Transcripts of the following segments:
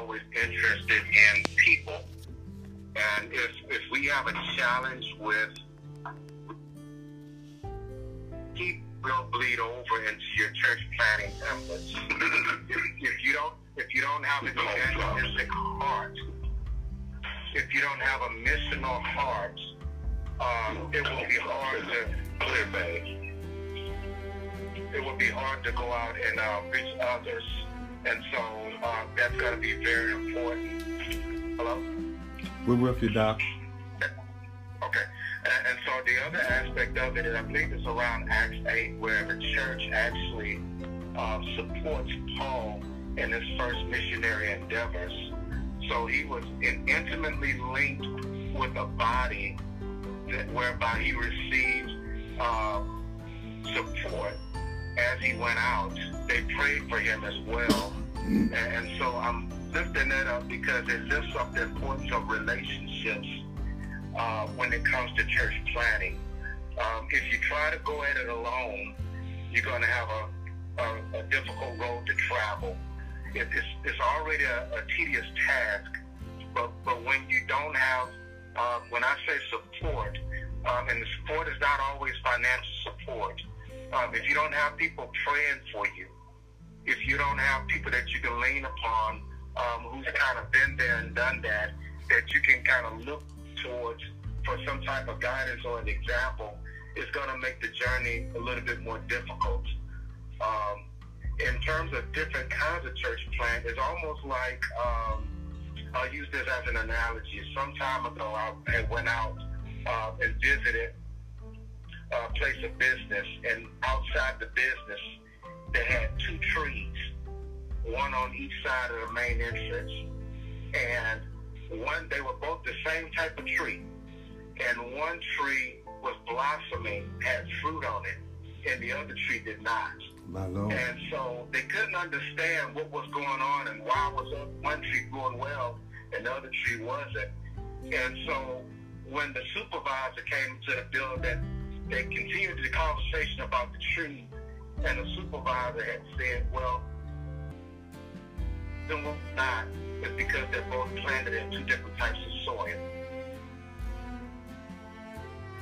always interested in people. And if, if we have a challenge with keep will bleed over into your church planting efforts. if, if you don't if you don't have an evangelistic heart, if you don't have a missional heart, um, it will be hard to clear. It will be hard to go out and uh, reach others, and so uh, that's going to be very important. Hello. We're with you, Doc. Okay. And, and, so the other aspect of it, and I believe it's around Acts 8, where the church actually uh, supports Paul in his first missionary endeavors. So he was in, intimately linked with a body that, whereby he received uh, support as he went out. They prayed for him as well. And, and so I'm lifting that up because it lifts up the importance of relationships uh, when it comes to church planting. Um, if you try to go at it alone, you're going to have a, a, a, difficult road to travel. It, it's, it's already a, a, tedious task, but, but when you don't have, uh, when I say support, um, and the support is not always financial support, um, if you don't have people praying for you, if you don't have people that you can lean upon um, who's kind of been there and done that, that you can kind of look towards for some type of guidance or an example, it's going to make the journey a little bit more difficult. Um, in terms of different kinds of church plant, it's almost like um, I'll use this as an analogy. Some time ago, I went out uh, and visited place of business, and outside the business, they had two trees, one on each side of the main entrance, and one, they were both the same type of tree. And one tree was blossoming, had fruit on it, and the other tree did not. My Lord. And so they couldn't understand what was going on and why was one tree growing well and the other tree wasn't. And so when the supervisor came to the building, they continued the conversation about the tree, and the supervisor had said, well, then not is because they're both planted in two different types of soil.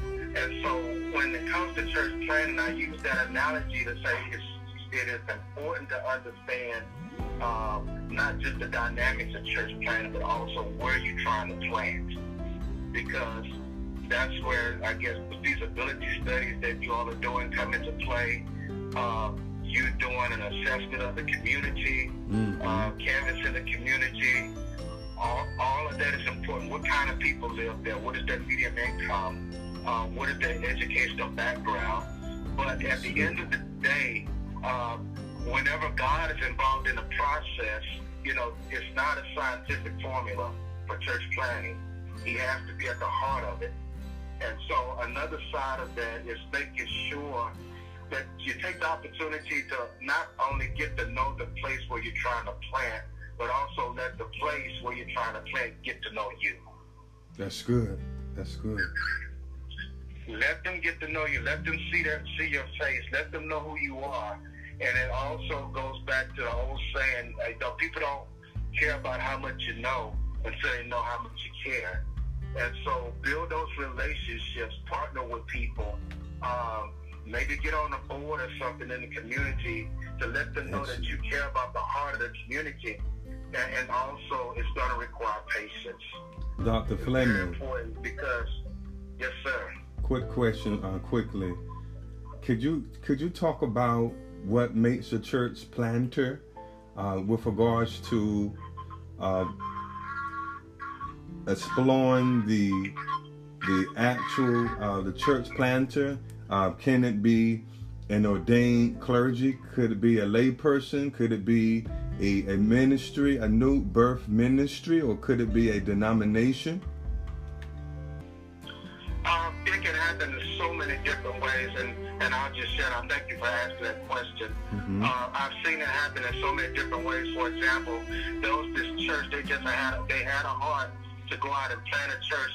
And so when it comes to church planting, I use that analogy to say it's, it is important to understand um, not just the dynamics of church planting, but also where you're trying to plant. Because that's where I guess the feasibility studies that you all are doing come into play. Um, you doing an assessment of the community, mm-hmm. uh, canvassing the community. All, all of that is important. What kind of people live there? What is their medium income? Uh, what is their educational background? But at the end of the day, uh, whenever God is involved in the process, you know, it's not a scientific formula for church planting. He has to be at the heart of it. And so another side of that is making sure that you take the opportunity to not only get to know the place where you're trying to plant, but also let the place where you're trying to plant get to know you. That's good. That's good. Let them get to know you. Let them see that see your face. Let them know who you are. And it also goes back to the old saying, uh, you know, people don't care about how much you know until they know how much you care. And so build those relationships, partner with people, um, maybe get on a board or something in the community to let them know that you care about the heart of the community. And, and also, it's going to require patience. Dr. Ed Fleming. Very important because, yes, sir. Quick question, uh, quickly. Could you could you talk about what makes a church planter uh, with regards to uh, exploring the the actual uh, the church planter uh, can it be an ordained clergy? Could it be a layperson? Could it be a, a ministry, a new birth ministry, or could it be a denomination? Um, it can happen in so many different ways, and, and I'll just share. I thank you for asking that question. Mm-hmm. Uh, I've seen it happen in so many different ways. For example, was this church they just had they had a heart to go out and plant a church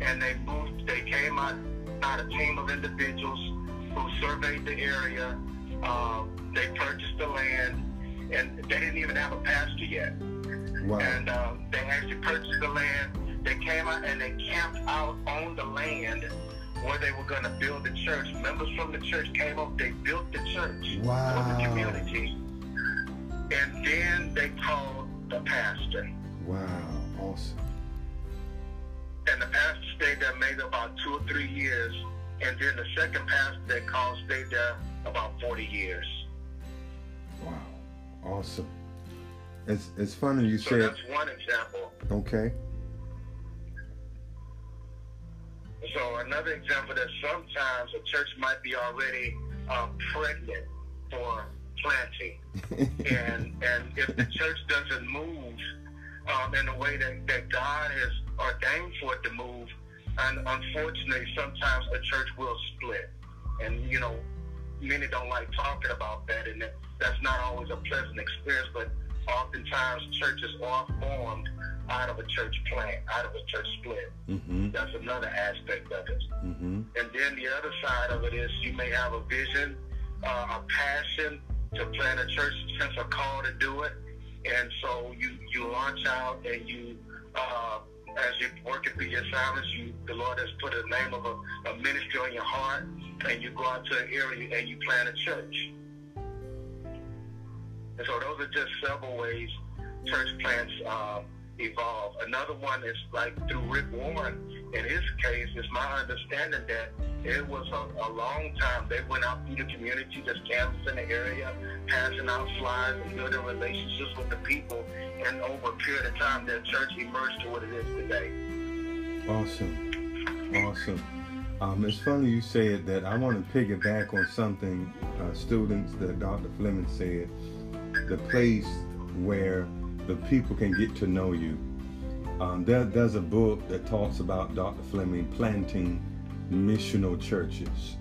and they moved. They came out, out a team of individuals who surveyed the area. Um, they purchased the land, and they didn't even have a pastor yet. Wow. And um, they actually purchased the land. They came out and they camped out on the land where they were going to build the church. Members from the church came up. They built the church wow. for the community. And then they called the pastor. Wow, awesome. And the pastor stayed there maybe about two or three years. And then the second pastor that called stayed there about 40 years. Wow, awesome. It's, it's funny you so said. That's one example. Okay. So another example that sometimes a church might be already uh, pregnant for planting, and and if the church doesn't move um, in the way that, that God has ordained for it to move, and unfortunately, sometimes a church will split, and you know, many don't like talking about that, and that's not always a pleasant experience, but oftentimes churches are formed out of a church plant, out of a church split. Mm-hmm. That's another aspect of it. Mm-hmm. And then the other side of it is you may have a vision, uh, a passion to plant a church, sense a call to do it, and so you you launch out and you. Uh, as you're working through your assignments, you, the Lord has put a name of a, a ministry on your heart, and you go out to an area and you plant a church. And so those are just several ways church plants uh, evolve. Another one is like through Rick Warren. In his case, it's my understanding that it was a, a long time. They went out through the community, just canvassing the area, passing out flyers and building relationships with the people. And over a period of time, their church emerged to what it is today. Awesome. Awesome. Um, it's funny you said that. I want to piggyback on something uh, students that Dr. Fleming said. The place where the people can get to know you. Um, there, there's a book that talks about Dr. Fleming planting missional churches.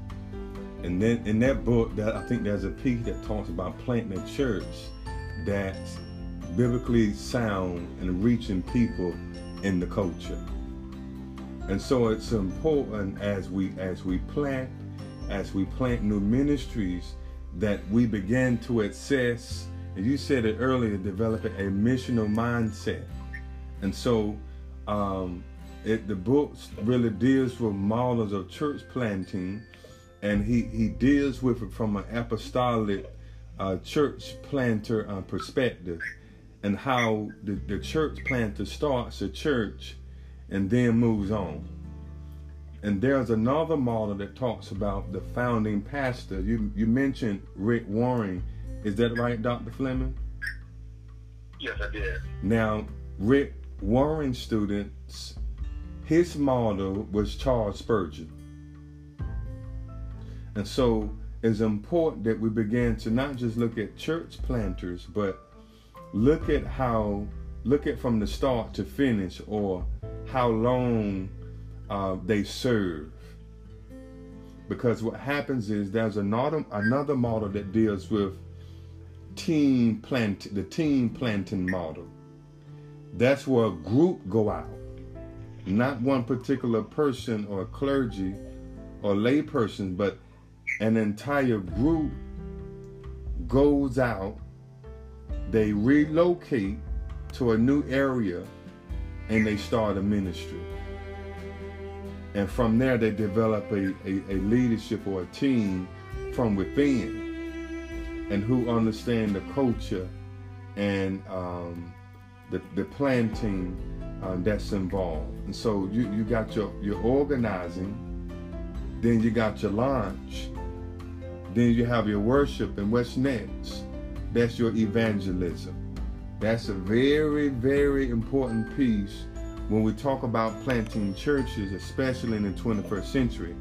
And then in that book, that I think there's a piece that talks about planting a church that's biblically sound and reaching people in the culture. And so it's important as we as we plant, as we plant new ministries, that we begin to assess you said it earlier, developing a missional mindset. And so um, it, the book really deals with models of church planting, and he, he deals with it from an apostolic uh, church planter uh, perspective, and how the, the church planter starts a church and then moves on. And there's another model that talks about the founding pastor. You you mentioned Rick Warren is that right, Dr. Fleming? Yes, I did. Now, Rick Warren students, his model was Charles Spurgeon. And so it's important that we begin to not just look at church planters, but look at how, look at from the start to finish or how long uh, they serve. Because what happens is there's another, another model that deals with team plant the team planting model. That's where a group go out, not one particular person or clergy or layperson, but an entire group goes out. They relocate to a new area and they start a ministry. And from there, they develop a, a, a leadership or a team from within and who understand the culture and um, the, the planting uh, that's involved. And so you, you got your, your organizing, then you got your launch, then you have your worship, and what's next? That's your evangelism. That's a very, very important piece when we talk about planting churches, especially in the 21st century.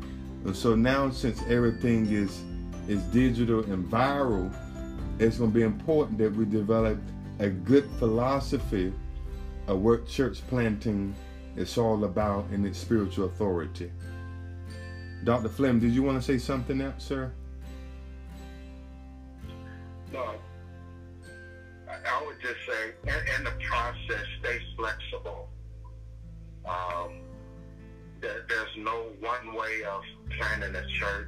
And so now, since everything is is digital and viral, it's going to be important that we develop a good philosophy of what church planting is all about and its spiritual authority. Dr. Flem, did you want to say something else, sir? No. I would just say, in, in the process, stay flexible. Um, there, there's no one way of planting a church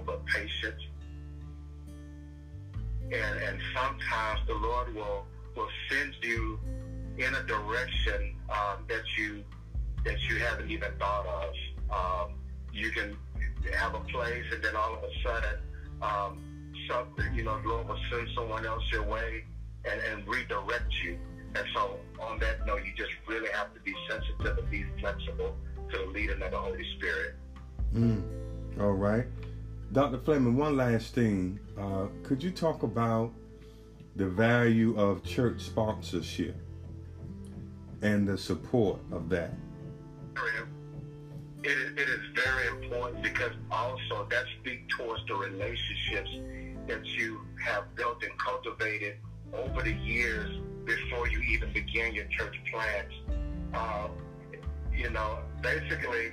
but patient. and, and sometimes the Lord will will send you in a direction um, that you that you haven't even thought of. Um, you can have a place, and then all of a sudden, um, something you know, the Lord will send someone else your way and, and redirect you. And so, on that note, you just really have to be sensitive and be flexible to the leading of the Holy Spirit. Mm. All right. Dr. Fleming, one last thing. Uh, could you talk about the value of church sponsorship and the support of that? It is, it is very important because also that speaks towards the relationships that you have built and cultivated over the years before you even begin your church plans. Uh, you know, basically,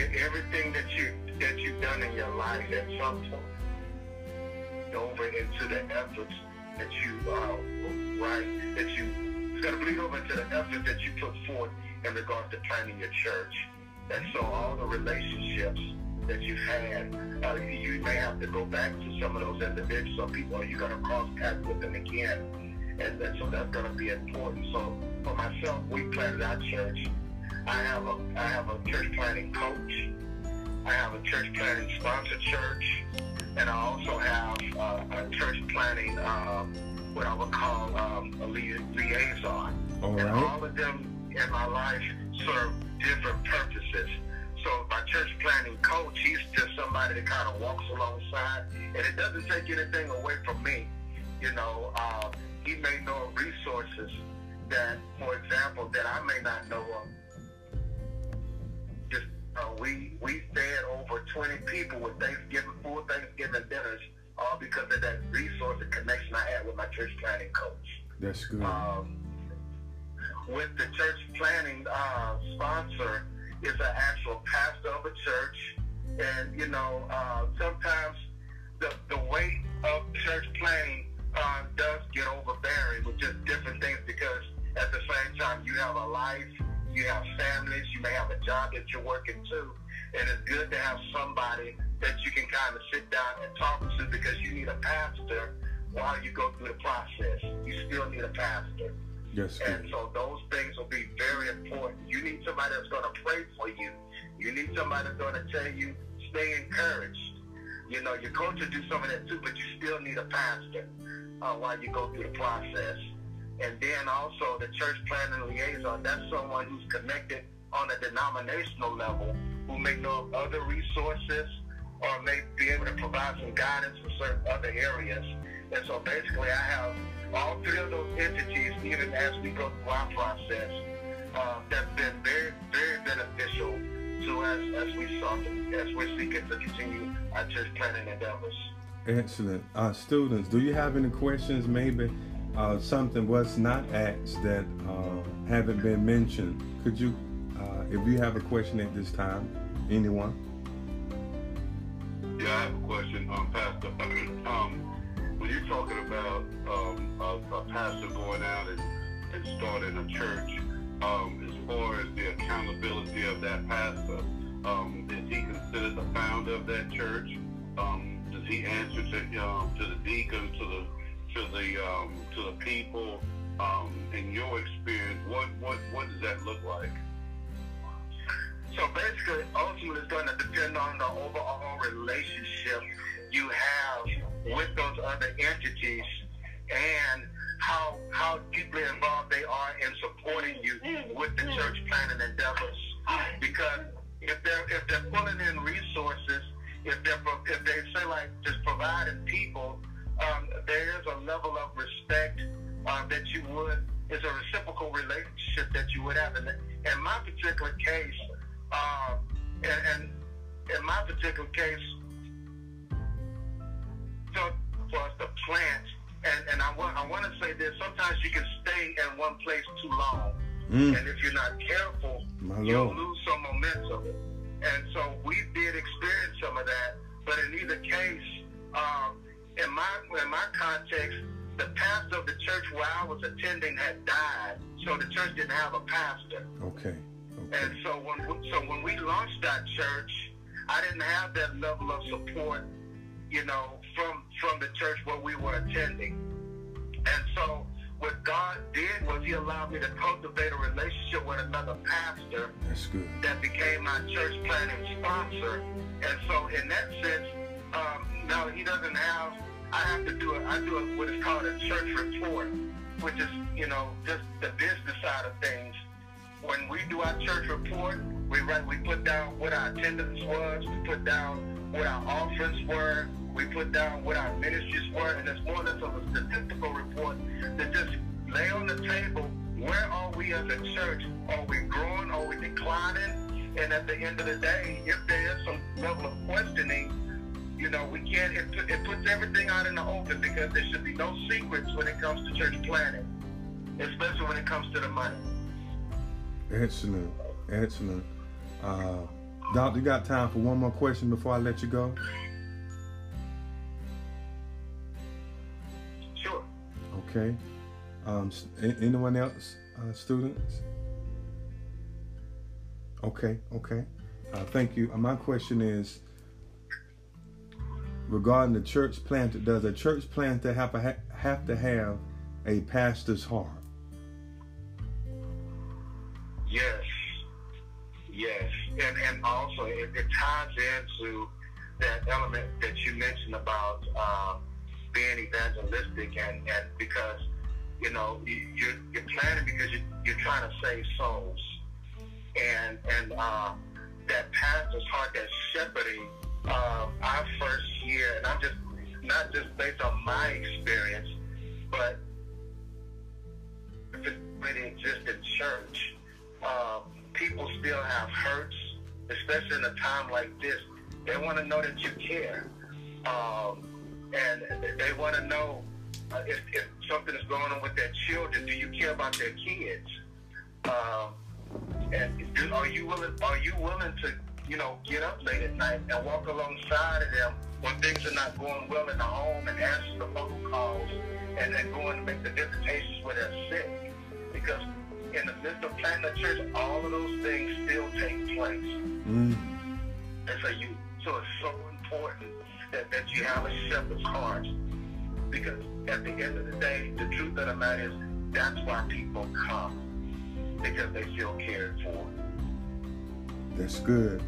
everything that you that you've done in your life at some point over into the efforts that you uh, right that you it's to bleed over into the efforts that you put forth in regards to planting your church. And so all the relationships that you've had, uh, you may have to go back to some of those individuals or people. Are you going to cross paths with them again? And, and so that's going to be important. So for myself, we planted our church. I have a I have a church planting coach. I have a church planting sponsor church, and I also have uh, a church planting um, what I would call um, a liaison. All right. And all of them in my life serve different purposes. So my church planting coach, he's just somebody that kind of walks alongside, and it doesn't take anything away from me. You know, uh, he may know resources that, for example, that I may not know of. Uh, we we fed over 20 people with Thanksgiving, full Thanksgiving dinners, all because of that resource and connection I had with my church planting coach. That's good. Um, with the church planting uh, sponsor is an actual pastor of a church. And, you know, uh, sometimes the, the weight of church planting uh, does get overbearing with just different things because at the same time you have a life, you have families, you may have a job that you're working to. And it's good to have somebody that you can kind of sit down and talk to because you need a pastor while you go through the process. You still need a pastor. Yes. And so those things will be very important. You need somebody that's going to pray for you. You need somebody that's going to tell you, stay encouraged. You know, your coach will do some of that too, but you still need a pastor uh, while you go through the process. And then also the church planting liaison, that's someone who's connected on a denominational level who may know of other resources or may be able to provide some guidance in certain other areas. And so basically I have all three of those entities, even as we go through our process, uh, that's been very, very beneficial to us as we sought, as we're seeking to continue our church planting endeavors. Excellent. Uh, students, do you have any questions? Maybe uh, something was not asked that uh, haven't been mentioned. Could you, uh, if you have a question at this time, anyone? Yeah, I have a question, um, Pastor. um, when you're talking about um, a, a, pastor going out and, and starting a church, um, as far as the accountability of that pastor, um, is he considered the founder of that church? Um, does he answer to um, to the to the um, to the people? in your experience, what what what does that look like? So basically, ultimately, it's going to depend on the overall relationship you have with those other entities and how how deeply involved they are in supporting you with the church planting endeavors. Because if they're if they're pulling in resources, if they're if they say like just providing people, um, there is a level of respect uh, that you would is a reciprocal relationship that you would have. And in my particular case, uh, and, and in my particular case, for us to plant. And, and I want I want to say this. Sometimes you can stay in one place too long, mm. and if you're not careful, you'll lose some momentum. And so we did experience some of that. But in either case, um, in my in my context, the pastor of the church where I was attending had died, so the church didn't have a pastor. Okay. okay. And so when so when we launched that church, I didn't have that level of support, you know, from from the church where we were attending. And so what God did was He allowed me to cultivate a relationship with another pastor. That became my church planting sponsor. And so in that sense, um, now he doesn't have. I have to do it. I do it what is called a church report, which is you know just the business side of things. When we do our church report, we write, we put down what our attendance was, we put down what our offerings were, we put down what our ministries were, and it's more than of a statistical report that just lay on the table where are we as a church? Are we growing? Are we declining? And at the end of the day, if there is some level of questioning, you know, we can't, it, it puts everything out in the open because there should be no secrets when it comes to church planting, especially when it comes to the money. Excellent. Excellent. Uh, Doc, you got time for one more question before I let you go? Sure. Okay. Um, anyone else, uh, students? Okay, okay. Uh, thank you. Uh, my question is regarding the church planter. Does a church planter have, a, have to have a pastor's heart? Yes. Yes. And, and also, it, it ties into that element that you mentioned about um, being evangelistic and, and because you know, you're, you're planning because you're, you're trying to save souls. And, and uh, that pastor's heart, that shepherding, uh, our first year, and I'm just, not just based on my experience, but if it really exists in church, uh, people still have hurts, especially in a time like this. They want to know that you care. Um, and they want to know uh, if, if something is going on with their children, do you care about their kids? Um, and do, are you willing? Are you willing to, you know, get up late at night and walk alongside of them when things are not going well in the home and answer the phone calls and then go and make the visitations where they're sick? Because in the midst of planting a church, all of those things still take place. Mm. And so you, so it's so important that, that you have a shepherd's heart because at the end of the day, the truth of the matter is that's why people come. Because they feel cared for. That's good.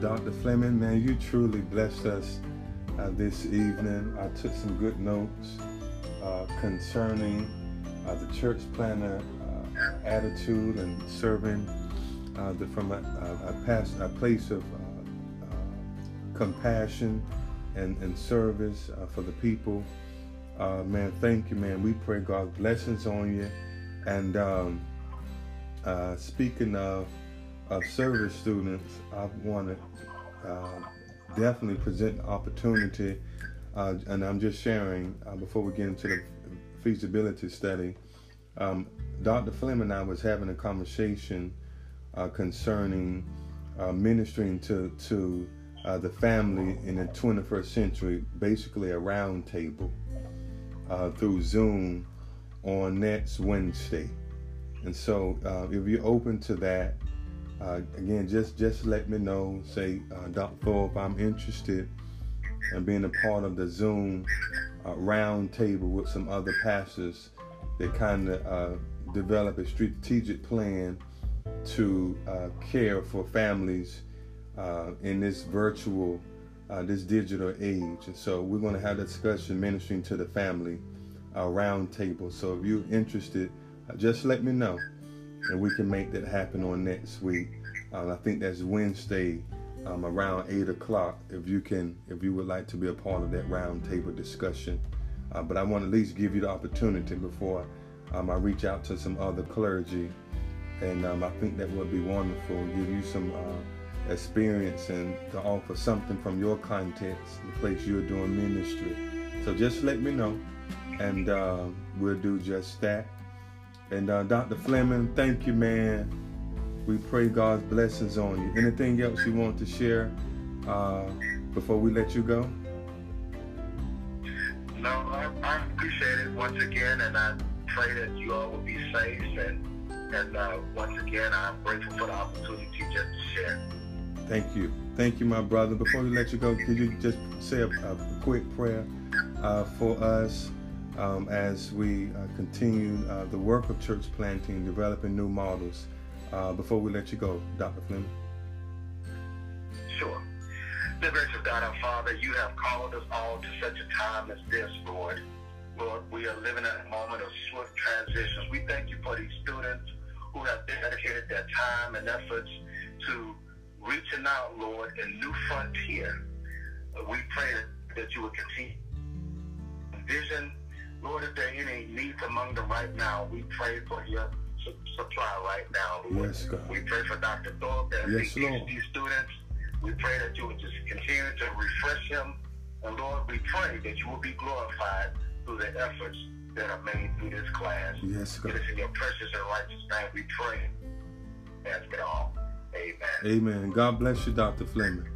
Dr. Fleming, man, you truly blessed us uh, this evening. I took some good notes uh, concerning uh, the church planter uh, attitude and serving uh, the, from a, a, past, a place of uh, compassion and, and service for the people. Man, thank you, man. We pray God's blessings on you. And um, speaking of, of service students, I want to uh, definitely present the opportunity, uh, and I'm just sharing uh, before we get into the feasibility study. Um, Dr. Fleming and I was having a conversation uh, concerning ministering to to the family in the 21st century, basically a roundtable uh, through Zoom on next Wednesday. And so, uh, if you're open to that, uh, again, just just let me know. Say, uh, Dr. Thorpe, I'm interested in being a part of the Zoom uh, round table with some other pastors that kind of uh, develop a strategic plan to uh, care for families in this virtual this digital age. And so we're going to have a discussion ministering to the family uh, round table. So if you're interested, just let me know and we can make that happen on next week. Uh, I think that's Wednesday um, around 8 o'clock if you can, if you would like to be a part of that roundtable discussion. Uh, but I want to at least give you the opportunity before um, I reach out to some other clergy. And um, I think that would be wonderful, give you some uh, experience and to offer something from your context, the place you're doing ministry. So just let me know, and uh, we'll do just that. And uh, Dr. Fleming, thank you, man. We pray God's blessings on you. Anything else you want to share uh, before we let you go? No, I, I, appreciate it once again, and I pray that you all will be safe. And, and uh, once again, I'm grateful for the opportunity just to share. Thank you. Thank you, my brother. Before we let you go, could you just say a, a quick prayer uh, for us um, as we uh, continue uh, the work of church planting, developing new models? Uh, before we let you go, Dr. Fleming. Sure. The gracious God, our Father, you have called us all to such a time as this, Lord. Lord, we are living in a moment of swift transitions. We thank you for these students who have dedicated their time and efforts to reaching out, Lord, in new frontier. We pray that you would continue vision. Lord, if there are any needs among them right now, we pray for your su- supply right now. Lord. Yes, God. We pray for Dr. Thorpe as Yes, these students. We pray that you would just continue to refresh him. And Lord, we pray that you will be glorified through the efforts that are made through this class. Yes, It God. is in your precious and righteous name we pray. Ask it all. Amen. Amen. God bless you, Dr. Fleming.